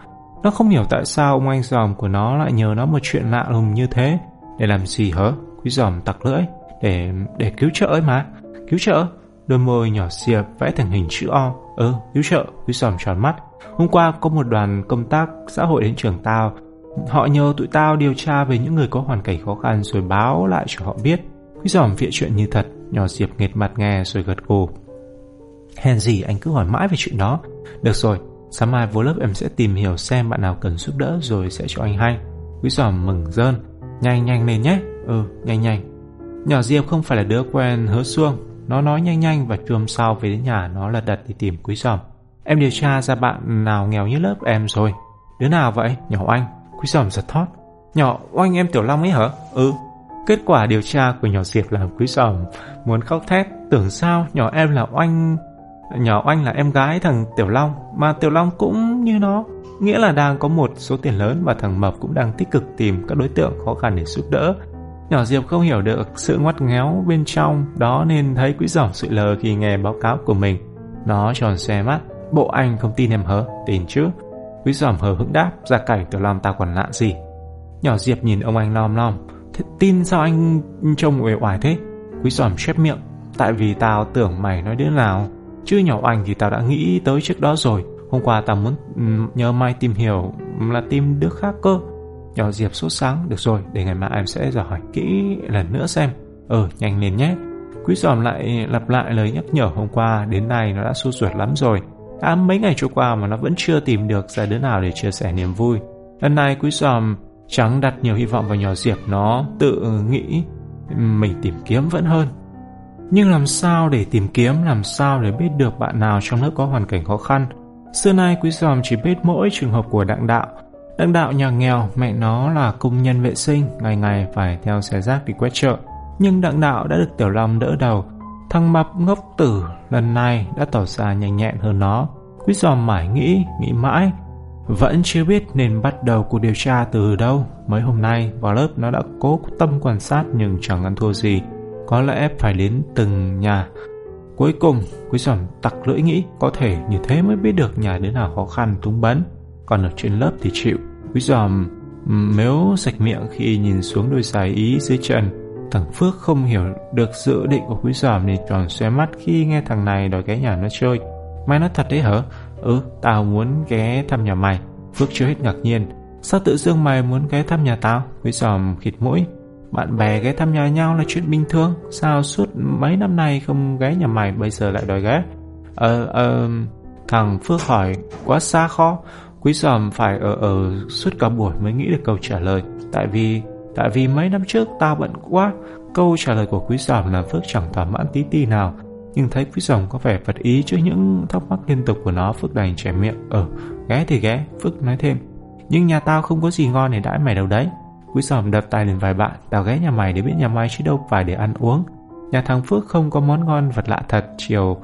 nó không hiểu tại sao ông anh dòm của nó lại nhờ nó một chuyện lạ lùng như thế. Để làm gì hả? Quý dòm tặc lưỡi. Để để cứu trợ ấy mà. Cứu trợ? Đôi môi nhỏ Diệp vẽ thành hình chữ O. Ừ, cứu trợ. Quý sòm tròn mắt. Hôm qua có một đoàn công tác xã hội đến trường tao. Họ nhờ tụi tao điều tra về những người có hoàn cảnh khó khăn rồi báo lại cho họ biết. Quý giòm vịa chuyện như thật. Nhỏ Diệp nghệt mặt nghe rồi gật gù. Hèn gì anh cứ hỏi mãi về chuyện đó. Được rồi, Sáng mai vô lớp em sẽ tìm hiểu xem bạn nào cần giúp đỡ rồi sẽ cho anh hay. Quý giòm mừng rơn. Nhanh nhanh lên nhé. Ừ, nhanh nhanh. Nhỏ Diệp không phải là đứa quen hứa xuông. Nó nói nhanh nhanh và trưa sau về đến nhà, nó lật đật đi tìm quý sòm Em điều tra ra bạn nào nghèo như lớp em rồi. Đứa nào vậy? Nhỏ Oanh. Quý sòm giật thót. Nhỏ Oanh, em Tiểu Long ấy hả? Ừ. Kết quả điều tra của nhỏ Diệp làm quý sòm muốn khóc thét. Tưởng sao nhỏ em là Oanh, Nhỏ oanh là em gái thằng Tiểu Long Mà Tiểu Long cũng như nó, Nghĩa là đang có một số tiền lớn Và thằng Mập cũng đang tích cực tìm các đối tượng khó khăn để giúp đỡ Nhỏ Diệp không hiểu được sự ngoắt ngéo bên trong, Đó nên thấy quỹ giỏng sự lờ khi nghe báo cáo của mình. Nó tròn xe mắt, Bộ anh không tin em hớ, Tin chứ? Quý giòm hờ hững đáp, Ra cảnh Tiểu Long tao còn lạ gì? Nhỏ Diệp nhìn ông anh lom lom, Thế tin sao anh trông uể oải thế? Quý giòm chép miệng, Tại vì tao tưởng mày nói đứa nào, Chứ nhỏ anh thì tao đã nghĩ tới trước đó rồi. Hôm qua tao muốn nhờ Mai tìm hiểu là tìm đứa khác cơ. Nhỏ Diệp sốt sáng. Được rồi để ngày mai em sẽ dò hỏi kỹ lần nữa xem. Ờ nhanh lên nhé. Quý giòm lại lặp lại lời nhắc nhở hôm qua. Đến nay nó đã sốt ruột lắm rồi. Đã mấy ngày trôi qua mà nó vẫn chưa tìm được ra đứa nào để chia sẻ niềm vui. Lần này quý giòm chẳng đặt nhiều hy vọng vào nhỏ Diệp. Nó tự nghĩ mình tìm kiếm vẫn hơn. Nhưng làm sao để tìm kiếm, làm sao để biết được bạn nào trong lớp có hoàn cảnh khó khăn? Xưa nay quý giòm chỉ biết mỗi trường hợp của đặng đạo. Đặng đạo nhà nghèo, mẹ nó là công nhân vệ sinh, ngày ngày phải theo xe rác đi quét chợ. Nhưng đặng đạo đã được Tiểu Long đỡ đầu. Thằng mập ngốc tử lần này đã tỏ ra nhanh nhẹn hơn nó. Quý giòm mãi nghĩ, nghĩ mãi. Vẫn chưa biết nên bắt đầu cuộc điều tra từ đâu. Mấy hôm nay vào lớp nó đã cố tâm quan sát nhưng chẳng ăn thua gì. Có lẽ phải đến từng nhà Cuối cùng Quý giòm tặc lưỡi nghĩ Có thể như thế mới biết được nhà đứa nào khó khăn túng bấn còn ở trên lớp thì chịu Quý giòm mếu sạch miệng khi nhìn xuống đôi giày ý dưới chân Thằng Phước không hiểu được dự định của quý giòm nên tròn xoe mắt khi nghe thằng này đòi ghé nhà nó chơi Mày nói thật đấy hả? Ừ, tao muốn ghé thăm nhà mày. Phước chưa hết ngạc nhiên. Sao tự dưng mày muốn ghé thăm nhà tao? Quý giòm khịt mũi. Bạn bè ghé thăm nhà nhau là chuyện bình thường. Sao suốt mấy năm nay không ghé nhà mày bây giờ lại đòi ghé? Ờ, ờ... Thằng Phước hỏi quá xa khó. Quý Sòm phải ở ở suốt cả buổi mới nghĩ được câu trả lời. Tại vì tại vì mấy năm trước ta bận quá. Câu trả lời của quý Sòm là Phước chẳng thỏa mãn tí tí nào nhưng thấy quý Sòm có vẻ vật ý trước những thắc mắc liên tục của nó, Phước đành trẻ miệng Ờ ghé thì ghé, Phước nói thêm Nhưng nhà tao không có gì ngon để đãi mày đâu đấy Quý Sòm đập tay lên vài bạn, Tao ghé nhà mày để biết nhà mày chứ đâu phải để ăn uống Nhà thằng Phước không có món ngon vật lạ thật, Chiều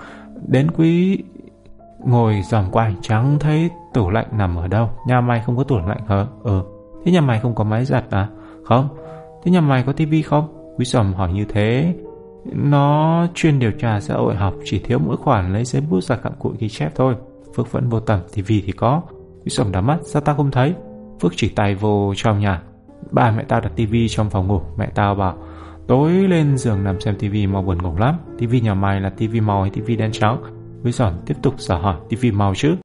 đến quý ngồi dòm quanh chẳng thấy tủ lạnh nằm ở đâu Nhà mày không có tủ lạnh hả? Ừ Thế nhà mày không có máy giặt à? Không Thế nhà mày có tivi không? Quý sòm hỏi như thế nó chuyên điều tra xã hội học chỉ thiếu mỗi khoản lấy giấy bút ra cặm cụi ghi chép thôi. Phước vẫn vô tầm, tivi thì có. Quý sòm đắm mắt, sao ta không thấy? Phước chỉ tay vô trong nhà. Ba mẹ tao đặt tivi trong phòng ngủ. Mẹ tao bảo, tối lên giường nằm xem tivi mà buồn ngủ lắm. Tivi nhà mày là tivi màu hay tivi đen trắng? Quý sòm tiếp tục dò hỏi, tivi màu chứ?